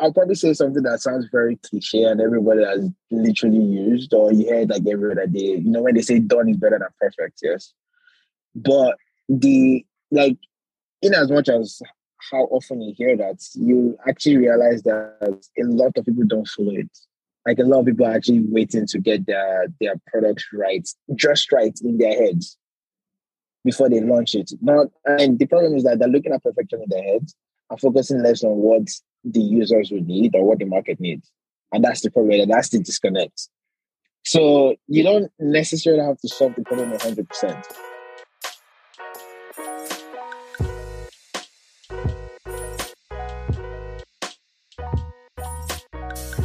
I'll probably say something that sounds very cliche and everybody has literally used or you heard like every other day. You know, when they say done is better than perfect, yes. But the like, in as much as how often you hear that, you actually realize that a lot of people don't follow it. Like a lot of people are actually waiting to get their their products right, just right in their heads before they launch it. Not and the problem is that they're looking at perfection in their heads and focusing less on what the users would need or what the market needs. And that's the problem. That's the disconnect. So you don't necessarily have to solve the problem 100%.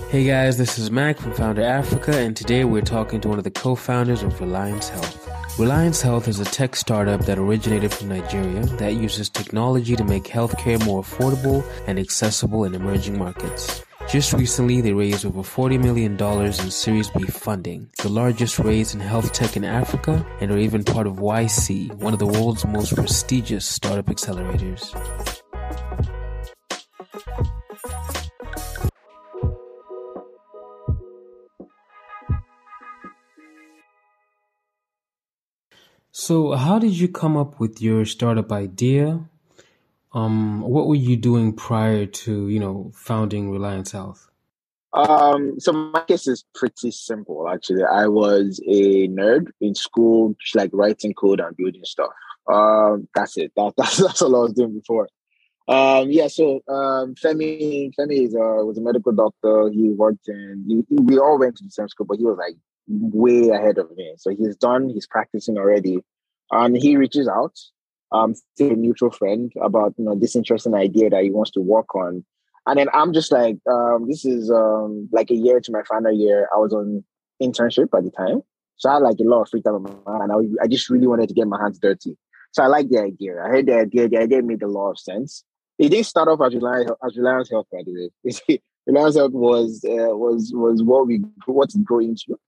Hey guys, this is Mac from Founder Africa, and today we're talking to one of the co founders of Reliance Health. Reliance Health is a tech startup that originated from Nigeria that uses technology to make healthcare more affordable and accessible in emerging markets. Just recently, they raised over $40 million in Series B funding, the largest raise in health tech in Africa, and are even part of YC, one of the world's most prestigious startup accelerators. So, how did you come up with your startup idea? Um, what were you doing prior to, you know, founding Reliance Health? Um, so my case is pretty simple actually. I was a nerd in school, just like writing code and building stuff. Um, that's it. That, that's that's all I was doing before. Um, yeah. So um, Femi Femi is uh, was a medical doctor. He worked in. He, we all went to the same school, but he was like way ahead of me. So he's done, he's practicing already. And he reaches out um, to a mutual friend about, you know, this interesting idea that he wants to work on. And then I'm just like, um, this is um, like a year to my final year. I was on internship at the time. So I had like a lot of free time and I, I just really wanted to get my hands dirty. So I like the idea. I heard the idea. The idea made a lot of sense. It didn't start off as Reliance, as Reliance Health, by the way. Reliance Health was uh, was was what we what into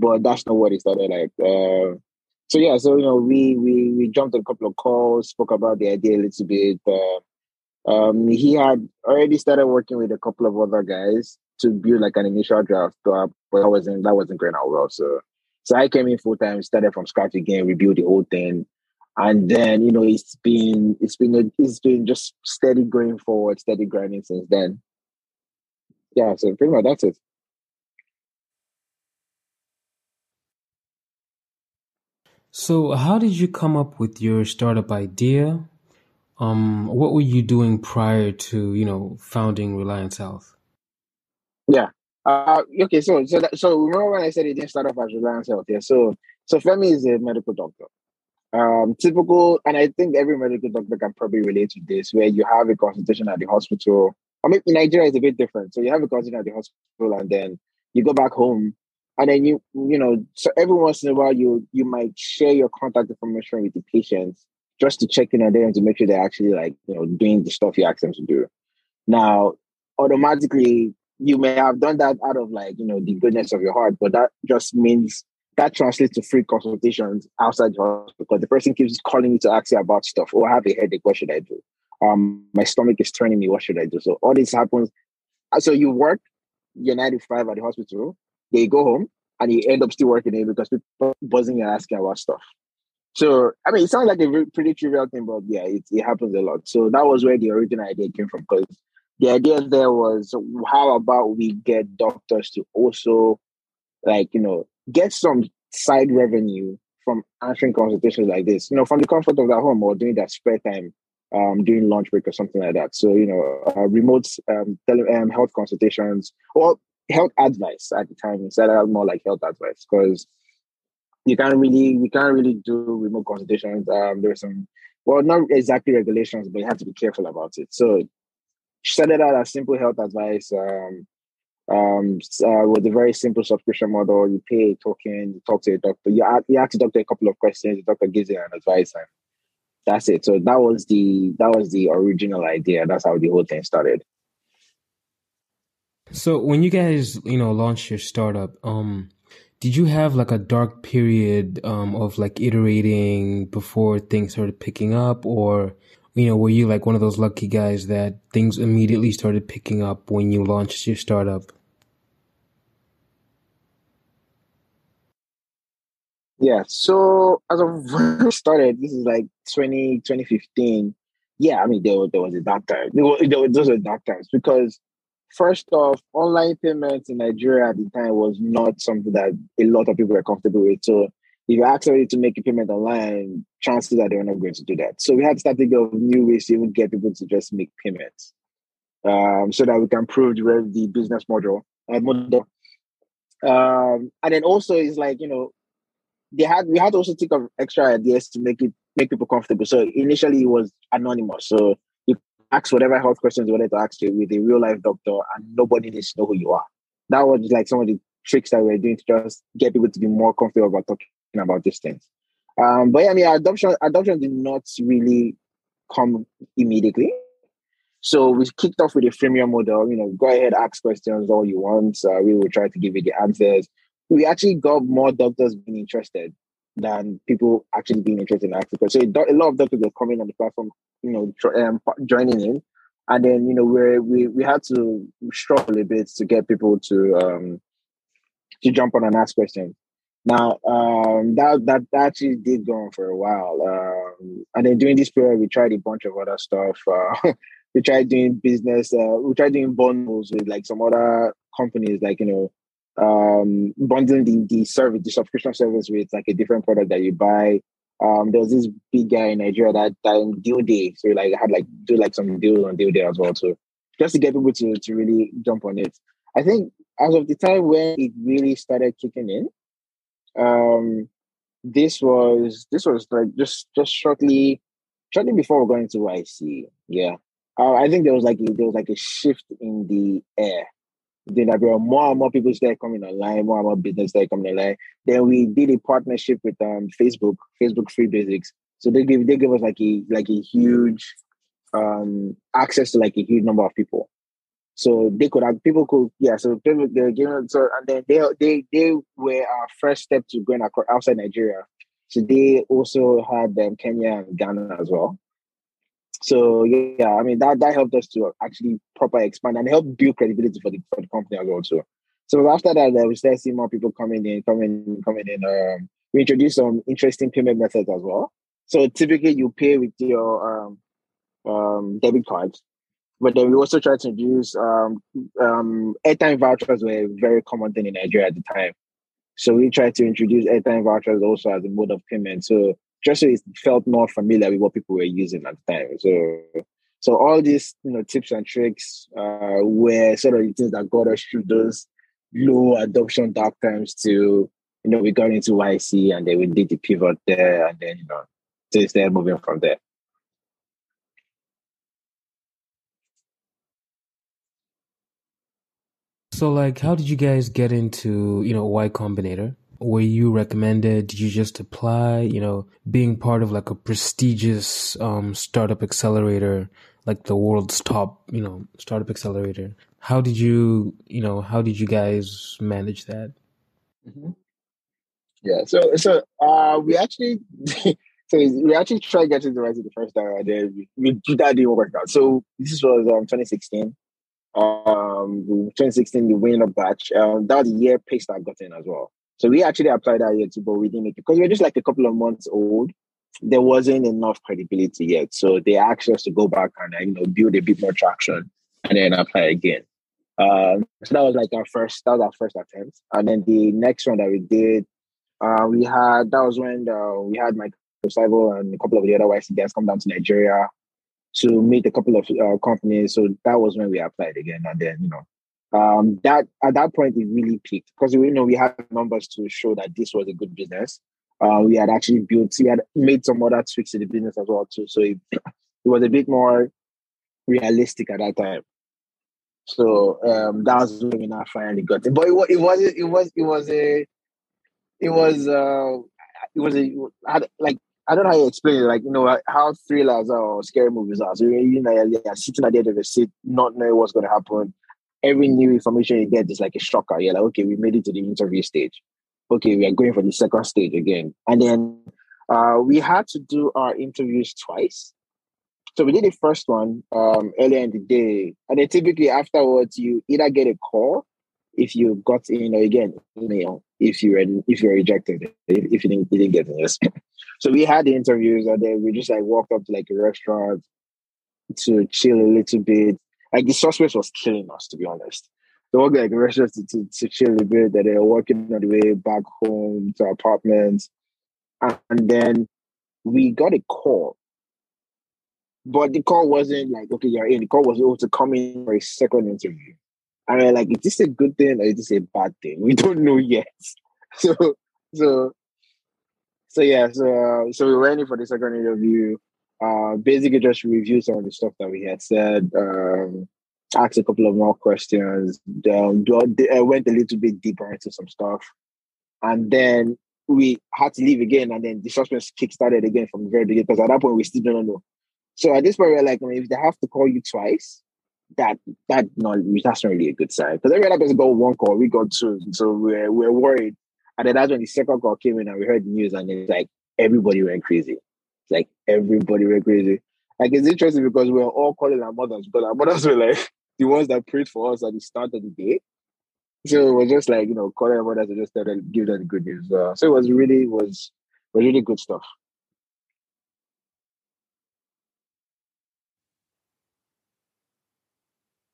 but that's not what it started like. Uh, so yeah, so you know, we we we jumped a couple of calls, spoke about the idea a little bit. Uh, um, he had already started working with a couple of other guys to build like an initial draft, but that wasn't that wasn't going out well. So so I came in full time, started from scratch again, rebuilt the whole thing, and then you know it's been it's been a, it's been just steady going forward, steady grinding since then. Yeah, so pretty much that's it. So, how did you come up with your startup idea? Um, what were you doing prior to, you know, founding Reliance Health? Yeah. Uh, okay. So, so, that, so remember when I said it didn't start off as Reliance Health? Yeah. So, so Femi is a medical doctor. Um, typical, and I think every medical doctor can probably relate to this, where you have a consultation at the hospital. I mean, in Nigeria, it's a bit different. So you have a consultation at the hospital, and then you go back home and then you you know so every once in a while you you might share your contact information with the patients just to check in on them to make sure they're actually like you know doing the stuff you ask them to do. Now automatically you may have done that out of like you know the goodness of your heart but that just means that translates to free consultations outside the hospital because the person keeps calling you to ask you about stuff. Oh, I have a headache. What should i do? Um my stomach is turning me. What should i do? So all this happens. So you work you're 95 at the hospital they go home and you end up still working there because people buzzing and asking about stuff. So, I mean, it sounds like a pretty trivial thing, but yeah, it, it happens a lot. So that was where the original idea came from because the idea there was how about we get doctors to also, like, you know, get some side revenue from answering consultations like this, you know, from the comfort of their home or during their spare time, um, during lunch break or something like that. So, you know, uh, remote um, tele- um, health consultations or health advice at the time instead of more like health advice because you can't really we can't really do remote consultations. Um, there's some well, not exactly regulations, but you have to be careful about it. So she started out as simple health advice. Um, um, uh, with a very simple subscription model. You pay a token, you talk to a doctor. You ask, you ask the doctor a couple of questions. The doctor gives you an advice, and that's it. So that was the that was the original idea. That's how the whole thing started. So when you guys, you know, launched your startup, um, did you have like a dark period um, of like iterating before things started picking up, or you know, were you like one of those lucky guys that things immediately started picking up when you launched your startup? Yeah. So as of when we started, this is like 20, 2015. Yeah, I mean, there, there was a time. There, was, there, those were times because first off, online payments in Nigeria at the time was not something that a lot of people were comfortable with. So if you ask somebody to make a payment online, chances are they're not going to do that. So we had to start thinking of new ways to even get people to just make payments, um, so that we can prove the, the business model. Uh, model. Um, and then also it's like you know, they had we had to also think of extra ideas to make it make people comfortable. So initially it was anonymous, so ask whatever health questions you wanted to ask you with a real life doctor, and nobody needs to know who you are. That was like some of the tricks that we are doing to just get people to be more comfortable about talking about these things. Um, but yeah, I mean, adoption adoption did not really come immediately. So we kicked off with a freemium model. You know, go ahead, ask questions all you want. Uh, we will try to give you the answers. We actually got more doctors being interested than people actually being interested in Africa. So a lot of doctors were coming on the platform, you know, um, joining in, and then you know we we we had to struggle a bit to get people to um, to jump on and ask questions. Now, um, that, that that actually did go on for a while, um, and then during this period, we tried a bunch of other stuff. Uh, we tried doing business. Uh, we tried doing bundles with like some other companies, like you know, um, bundling the, the service, the subscription service with like a different product that you buy. Um, there was this big guy in Nigeria that time DealDey, so like had like do like some deals on DealDey as well, so just to get people to to really jump on it. I think as of the time when it really started kicking in, um, this was this was like just just shortly shortly before we're going to YC. Yeah, uh, I think there was like a, there was like a shift in the air. Then there were more and more people started coming online, more and more business started coming online. Then we did a partnership with um Facebook, Facebook Free Basics. So they give they give us like a like a huge um access to like a huge number of people. So they could have people could yeah. So people they given so and then they they they were our first step to going across, outside Nigeria. So they also had um, Kenya and Ghana as well. So yeah, I mean that that helped us to actually proper expand and help build credibility for the for the company as well too. So after that, uh, we started seeing more people coming in, coming coming in. Um, we introduced some interesting payment methods as well. So typically, you pay with your um, um, debit cards, but then we also tried to introduce um, um, airtime vouchers were a very common thing in Nigeria at the time. So we tried to introduce airtime vouchers also as a mode of payment. So just so it felt more familiar with what people were using at the time. So so all these you know tips and tricks uh, were sort of the things that got us through those low adoption dark times to you know we got into YC and then we did the pivot there and then you know to start moving from there. So, like, how did you guys get into, you know, Y Combinator? Were you recommended? Did you just apply? You know, being part of like a prestigious um, startup accelerator, like the world's top, you know, startup accelerator. How did you, you know, how did you guys manage that? Mm-hmm. Yeah, so so uh, we actually so we actually tried getting the right to the first time, and then we, we that didn't work out. So this was um 2016 um 2016 the winning of batch um that was the year Paystack got in as well so we actually applied that year but we didn't make it because we were just like a couple of months old. There wasn't enough credibility yet so they asked us to go back and you know build a bit more traction and then apply again. Um so that was like our first that was our first attempt. And then the next one that we did uh we had that was when uh, we had Mike Seibel and a couple of the other YC guys come down to Nigeria to meet a couple of uh, companies. So that was when we applied again, and then you know, um, that at that point it really peaked because we you know we had numbers to show that this was a good business. Uh, we had actually built, we had made some other tweaks to the business as well too. So it, it was a bit more realistic at that time. So um, that was when now finally got it. But it was it was it was it was a it was uh it was a had like I don't know how you explain it, like, you know, how thrillers or scary movies are. So, you know, you're sitting at the end of the seat, not knowing what's going to happen. Every new information you get is like a shocker. You're like, okay, we made it to the interview stage. Okay, we are going for the second stage again. And then uh, we had to do our interviews twice. so we did the first one um, earlier in the day, and then typically afterwards you either get a call if you got in or again email if you were if you were rejected if, if you didn't, you didn't get in. So we had the interviews and then we just like walked up to like a restaurant to chill a little bit. Like the suspect was killing us to be honest. So we walked like a restaurant to, to, to chill a bit. That they were walking on the way back home to our apartments, and, then we got a call but the call wasn't like, okay, you're in. The call was able to come in for a second interview. And we're like, is this a good thing or is this a bad thing? We don't know yet. So, so, so yeah, so uh, so we went in for the second interview. Uh, basically just review some of the stuff that we had said. Um, asked a couple of more questions. I went a little bit deeper into some stuff, and then we had to leave again. And then the suspense kick started again from the very beginning because at that point we still don't know so at this point, we're like, I mean, if they have to call you twice, that that not that's not really a good sign. Because every other person got one call, we got two, so we're we're worried. And then that's when the second call came in, and we heard the news, and it's like everybody went crazy. Like everybody went crazy. Like it's interesting because we we're all calling our mothers, but our mothers were like the ones that prayed for us at the start of the day. So it was just like you know calling our mothers and just tell them, give them the good news. Uh, so it was really was was really good stuff.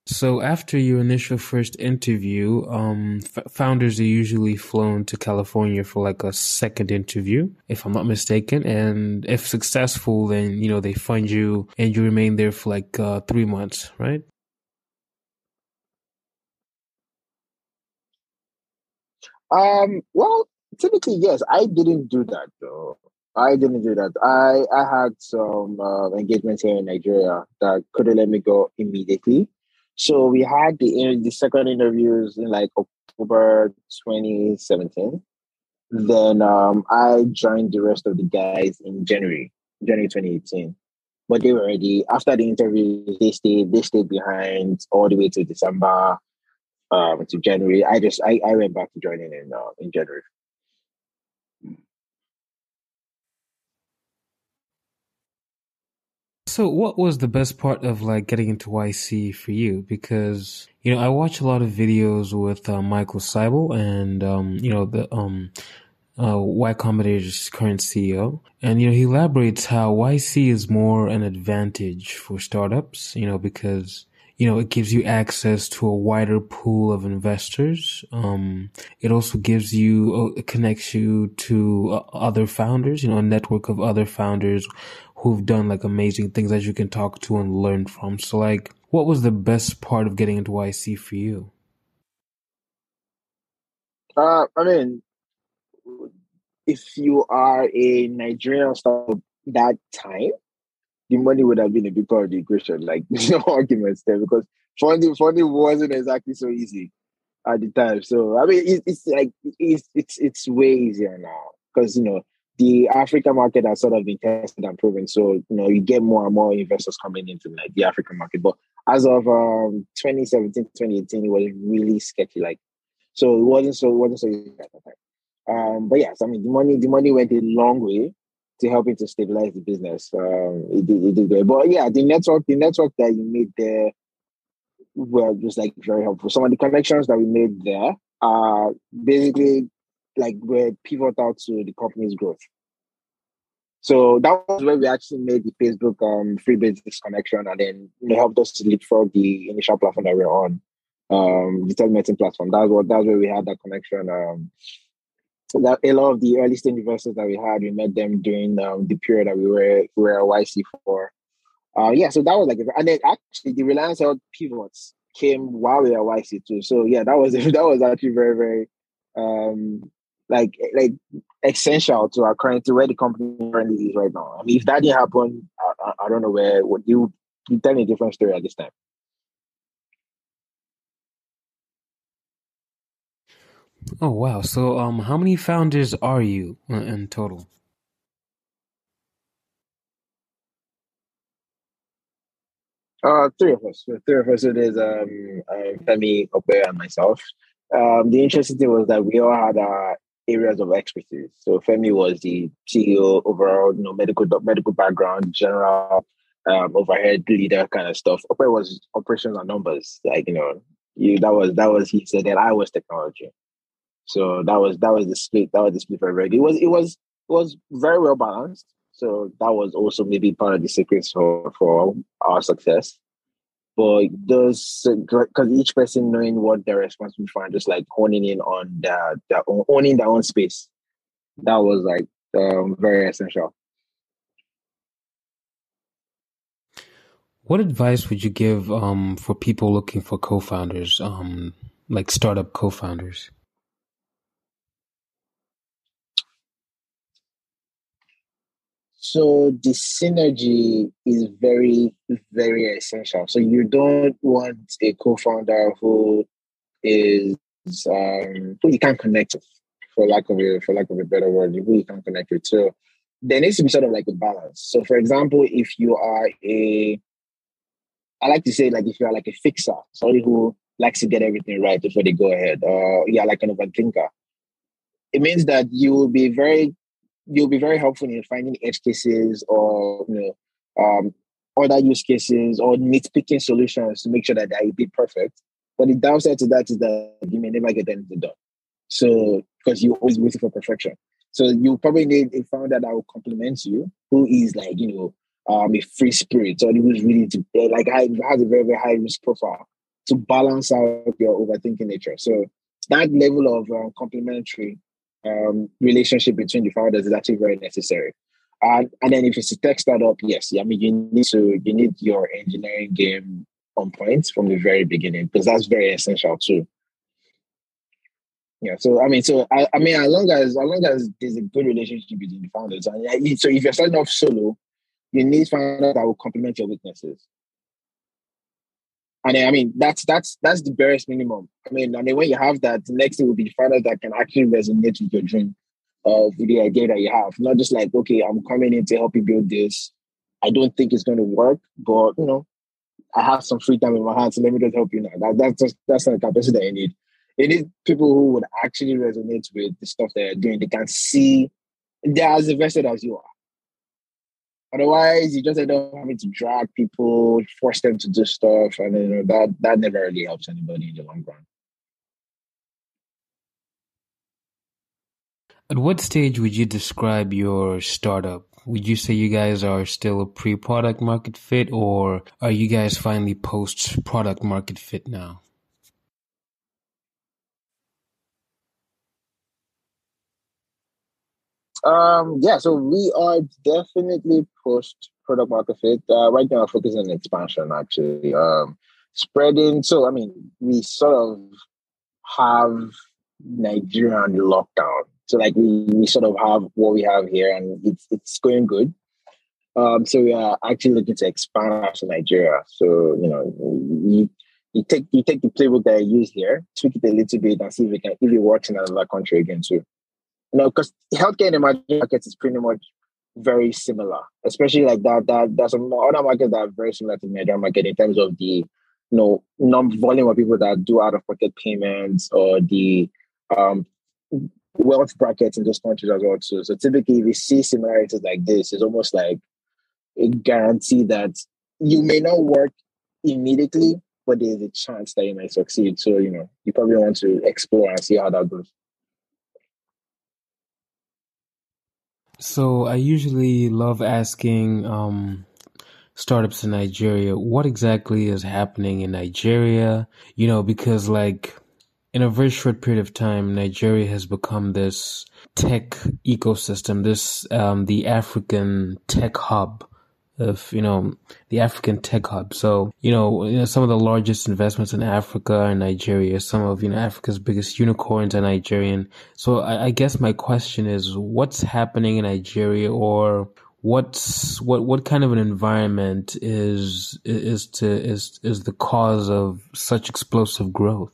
So after your initial first interview, um, f- founders are usually flown to California for like a second interview, if I'm not mistaken. And if successful, then, you know, they fund you and you remain there for like uh, three months, right? Um, well, typically, yes. I didn't do that though. I didn't do that. I I had some uh, engagements here in Nigeria that couldn't let me go immediately. So we had the the second interviews in like October 2017. Then um, I joined the rest of the guys in January, January 2018. But they were ready. After the interviews, they stayed, they stayed behind all the way to December, um, to January. I just I, I went back to joining in uh, in January. So, what was the best part of like getting into YC for you? Because you know, I watch a lot of videos with uh, Michael Seibel and um, you know the um, uh, Y Combinator's current CEO, and you know he elaborates how YC is more an advantage for startups. You know because you know, it gives you access to a wider pool of investors. Um, it also gives you, uh, connects you to uh, other founders, you know, a network of other founders who've done like amazing things that you can talk to and learn from. So like, what was the best part of getting into YC for you? Uh, I mean, if you are a Nigerian startup that time, the money would have been a big part of the equation. Like no arguments there because funding funding wasn't exactly so easy at the time. So I mean, it, it's like it's it's it's way easier now because you know the African market has sort of been tested and proven. So, you know, you get more and more investors coming into like the African market. But as of um 2017, 2018, it was really sketchy. Like, so it wasn't so it wasn't so easy at the time. Um, but yes, I mean the money the money went a long way to helping to stabilize the business. Um, it did, it did great. But yeah, the network, the network that you made there were just like very helpful. Some of the connections that we made there are basically like were pivotal to the company's growth. So that was where we actually made the Facebook um, Free Basics connection, and then you know, helped us to leapfrog the initial platform that we are on, um, the telemedicine platform. That's what that's where we had that connection. Um, that a lot of the early stage investors that we had, we met them during um, the period that we were we were YC for. Uh, yeah, so that was like, and then actually the Reliance Health pivots came while we were YC too. So yeah, that was that was actually very very um, like like essential to our current to where the company currently is right now. I mean, if that didn't happen, I, I, I don't know where would you you tell me a different story at this time. Oh wow! So, um, how many founders are you in total? Uh, three of us. Three of us. It is um, uh, Femi, Ope, and myself. Um, the interesting thing was that we all had our areas of expertise. So Femi was the CEO overall, you know, medical medical background, general um, overhead leader kind of stuff. Ope was operations and numbers. Like you know, you that was that was he said that I was technology. So that was that was the split. That was the split for everybody. It was it was it was very well balanced. So that was also maybe part of the secrets for for our success. But those because each person knowing what they're responsible for and just like honing in on their, their own, owning their own space, that was like um, very essential. What advice would you give um, for people looking for co-founders, um, like startup co-founders? So the synergy is very, very essential. So you don't want a co-founder who is um, who you can't connect with, for lack of a for lack of a better word, who you can't connect with. So there needs to be sort of like a balance. So for example, if you are a I like to say like if you are like a fixer, somebody who likes to get everything right before they go ahead, or yeah, like an overthinker, it means that you will be very you'll be very helpful in finding edge cases or you know um, other use cases or nitpicking solutions to make sure that they be perfect. But the downside to that is that you may never get anything done. So because you're always waiting for perfection. So you probably need a founder that will complement you, who is like, you know, um, a free spirit, or who's really to like I has a very, very high risk profile to balance out your overthinking nature. So that level of um, complementary um, relationship between the founders is actually very necessary. And, and then if it's a tech startup, yes, I mean you need to you need your engineering game on point from the very beginning because that's very essential too. Yeah, so I mean, so I, I mean, as long as as long as there's a good relationship between the founders, and so if you're starting off solo, you need founders that will complement your weaknesses. And then, I mean, that's that's that's the barest minimum. I mean, I mean, when you have that, the next thing will be founders that can actually resonate with your dream of the idea that you have. Not just like, okay, I'm coming in to help you build this. I don't think it's going to work, but you know, I have some free time in my hands, so let me just help you now. That, that's just that's the capacity that you need. You need people who would actually resonate with the stuff that you're doing. They can see they're as invested as you are. Otherwise, you just end up having to drag people, force them to do stuff, and you know that that never really helps anybody in the long run. At what stage would you describe your startup? Would you say you guys are still a pre-product market fit, or are you guys finally post-product market fit now? Um, yeah, so we are definitely pushed product market fit. Uh, right now, our focus on expansion actually. Um, spreading. So, I mean, we sort of have Nigeria the lockdown. So, like, we, we sort of have what we have here, and it's it's going good. Um, so we are actually looking to expand to Nigeria. So, you know, you, you take you take the playbook that I use here, tweak it a little bit, and see if it can if it works in another country again too. You know, because healthcare in emerging markets is pretty much very similar, especially like that. That there's some other markets that are very similar to the Nigerian market in terms of the you know non volume of people that do out of pocket payments or the um, wealth brackets in those countries as well too. So typically, you see similarities like this, it's almost like a guarantee that you may not work immediately, but there's a chance that you may succeed. So you know, you probably want to explore and see how that goes. So I usually love asking um, startups in Nigeria what exactly is happening in Nigeria. You know, because like in a very short period of time, Nigeria has become this tech ecosystem, this um, the African tech hub of you know the African tech hub. So you know, you know some of the largest investments in Africa and Nigeria. Some of you know Africa's biggest unicorns are Nigerian. So I, I guess my question is, what's happening in Nigeria, or what's what what kind of an environment is is to is is the cause of such explosive growth?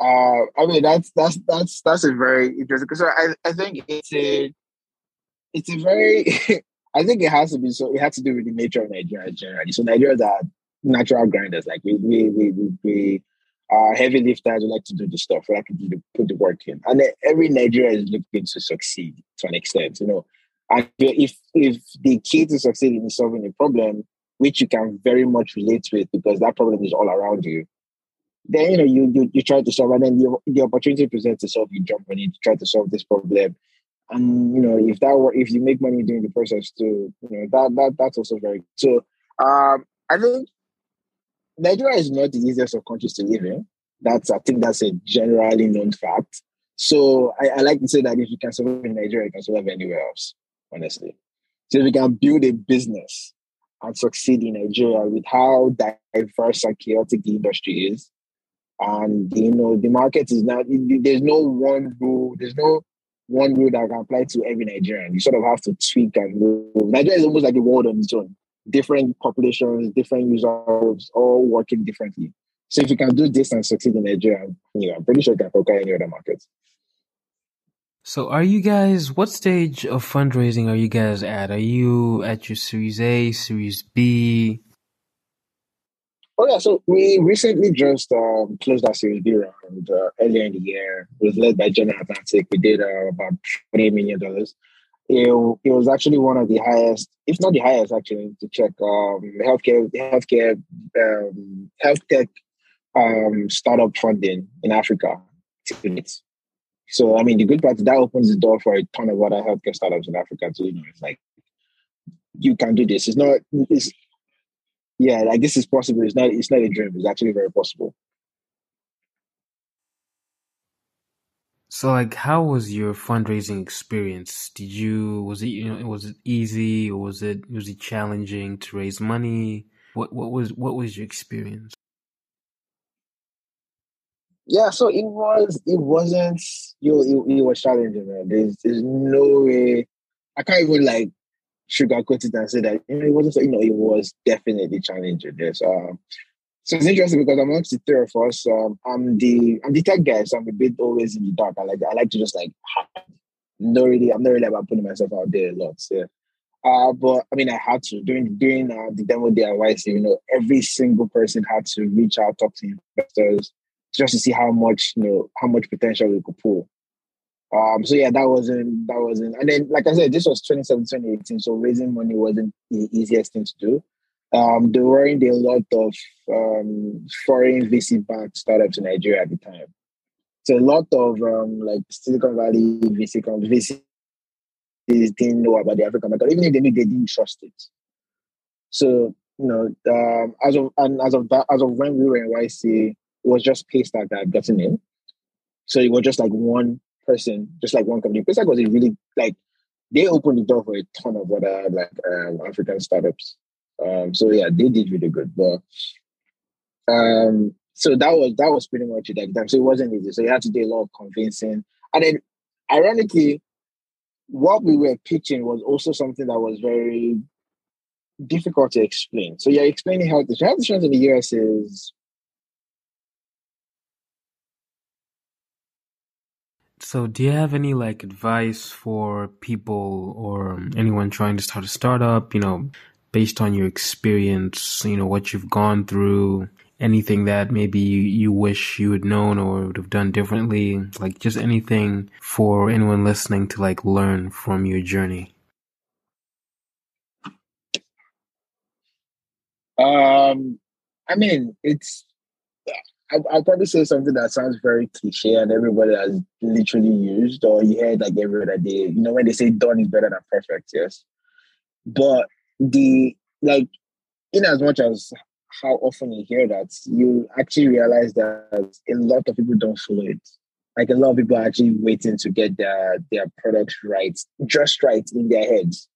Uh, I mean that's that's that's that's a very interesting. So I I think it's a it's a very I think it has to be so it has to do with the nature of Nigeria generally. So Nigerians are natural grinders. Like we we we we, we are heavy lifters, we like to do the stuff, we like to do the, put the work in. And every Nigerian is looking to succeed to an extent, you know. And if if the key to succeeding is solving a problem, which you can very much relate with because that problem is all around you, then you know you you, you try to solve, and then the, the opportunity presents itself, you jump on it, you try to solve this problem, and you know if that were if you make money during the process too, you know that that that's also very good. so. Um, I think Nigeria is not the easiest of countries to live in. That's I think that's a generally known fact. So I, I like to say that if you can survive in Nigeria, you can survive anywhere else. Honestly, so if you can build a business and succeed in Nigeria with how diverse and chaotic the industry is, and you know the market is not there's no one rule, there's no one rule that can apply to every Nigerian. You sort of have to tweak and move. Nigeria is almost like a world on its own. Different populations, different users, all working differently. So if you can do this and succeed in Nigeria, you know, I'm pretty sure you can conquer any other market. So are you guys what stage of fundraising are you guys at? Are you at your series A, series B? Oh yeah, so we recently just um, closed our Series B round uh, earlier in the year. It was led by General Atlantic. We did uh, about twenty million dollars. It, it was actually one of the highest, if not the highest, actually, to check um, healthcare healthcare um, health tech um, startup funding in Africa. So I mean, the good part is that opens the door for a ton of other healthcare startups in Africa too. You know, it's like you can do this. It's not. It's yeah, like this is possible. It's not. It's not a dream. It's actually very possible. So, like, how was your fundraising experience? Did you was it you know was it easy or was it was it challenging to raise money? What what was what was your experience? Yeah, so it was. It wasn't. You know, it, it was challenging, man. There's there's no way. I can't even like sugarcoat it and say that you know it wasn't. You know, it was definitely challenging. Yes. Um, so it's interesting because amongst the three of us, um, I'm the I'm the tech guy, so I'm a bit always in the dark. I like I like to just like not really. I'm not really about putting myself out there a lot. So, uh, but I mean, I had to during during uh, the demo day at YC. You know, every single person had to reach out, talk to investors, just to see how much you know how much potential we could pull. Um, so yeah, that wasn't that wasn't, and then like I said, this was 2017, 2018, so raising money wasn't the easiest thing to do. Um, there weren't a lot of um, foreign VC backed startups in Nigeria at the time. So a lot of um, like Silicon Valley VC VCs didn't know about the African market. Even if they knew, they didn't trust it. So you know, um, as of and as of that, as of when we were in YC, it was just Paystack that had gotten in. So it was just like one person, just like one company. Paystack was a really like they opened the door for a ton of other like um, African startups. Um, so yeah, they did really good. But um, so that was that was pretty much it at the time. So it wasn't easy. So you had to do a lot of convincing. And then ironically, what we were pitching was also something that was very difficult to explain. So you're explaining health insurance. Health insurance in the US is So, do you have any like advice for people or anyone trying to start a startup? You know, based on your experience, you know, what you've gone through, anything that maybe you, you wish you had known or would have done differently, like just anything for anyone listening to like learn from your journey. Um, I mean, it's I'll, probably say something that sounds very cliche and everybody has literally used or you heard like every other day. You know, when they say done is better than perfect, yes. But the like, in as much as how often you hear that, you actually realize that a lot of people don't follow it. Like a lot of people are actually waiting to get their their products right, just right in their heads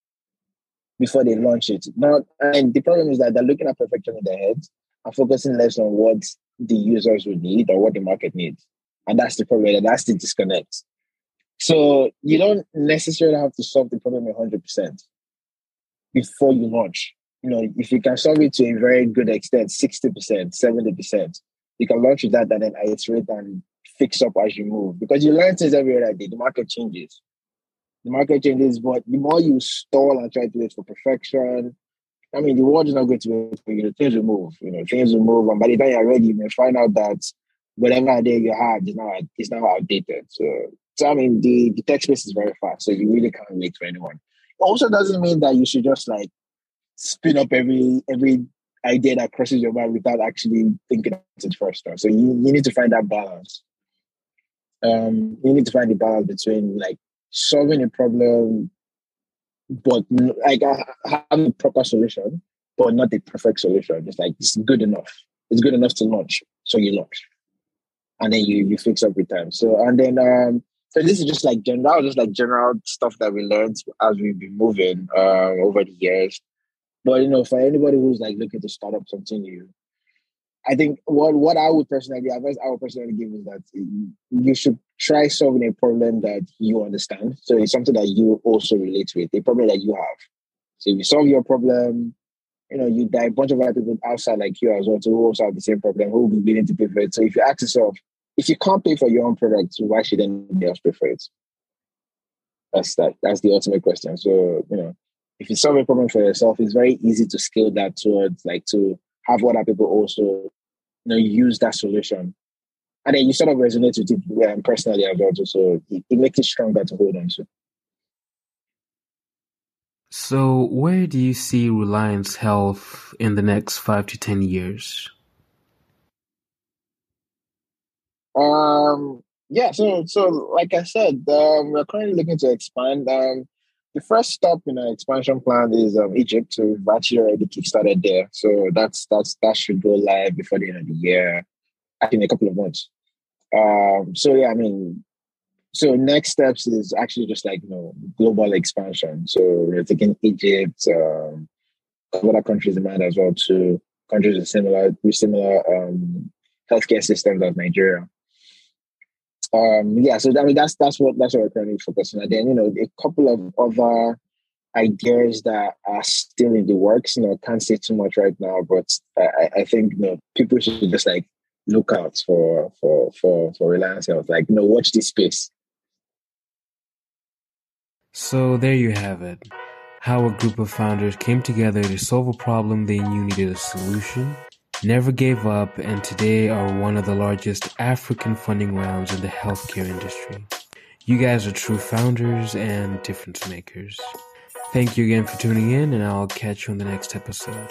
before they launch it. Not and the problem is that they're looking at perfection in their heads and focusing less on what the users would need or what the market needs. And that's the problem. That's the disconnect. So you don't necessarily have to solve the problem 100% before you launch. You know, if you can solve it to a very good extent, 60%, 70%, you can launch with that and then iterate and fix up as you move. Because you learn things every other day. The market changes. The market changes, but the more you stall and try to wait for perfection, I mean, the world is not going to wait for you. Things will move. You know, things will move, and by the time you're ready, you may find out that whatever idea you had is now is now outdated. So, so I mean, the the tech space is very fast, so you really can't wait for anyone. It also doesn't mean that you should just like spin up every every idea that crosses your mind without actually thinking it first. So you, you need to find that balance. Um, you need to find the balance between like solving a problem, but like having a proper solution, but not the perfect solution. It's like it's good enough. It's good enough to launch, so you launch, and then you you fix with time. So and then um, so this is just like general, just like general stuff that we learned as we've been moving uh, over the years. But you know, for anybody who's like looking to start up something new, I think what what I would personally advise I would personally give is that you should try solving a problem that you understand. So it's something that you also relate with, a problem that you have. So if you solve your problem, you know, you die a bunch of other people outside like you as well who also have the same problem, who will be willing to pay for it. So if you ask yourself, if you can't pay for your own product, why should anybody else pay for it? That's that. That's the ultimate question. So you know, if you solve a problem for yourself, it's very easy to scale that towards like to have other people also you know use that solution, and then you sort of resonate with it um, personally as well. So it, it makes it stronger to hold on to. So, where do you see Reliance Health in the next five to ten years? Um, yeah, so so like I said, um, we're currently looking to expand. Um, the first stop in our expansion plan is um, Egypt. So we've actually already kickstarted there. So that's that's that should go live before the end of the year, in a couple of months. Um, so yeah, I mean, so next steps is actually just like you know global expansion. So we're taking Egypt, um, other countries in mind as well too. Countries with similar with similar um, healthcare systems as Nigeria um, yeah, so I mean that's that's what that's what we're currently focusing on. Then you know a couple of other ideas that are still in the works. You know, can't say too much right now, but I, I think you know people should just like look out for for for for Reliance Health. Like know, watch this space. So there you have it. How a group of founders came together to solve a problem they knew needed a solution never gave up, and today are one of the largest African funding rounds in the healthcare industry. You guys are true founders and difference makers. Thank you again for tuning in, and I'll catch you on the next episode.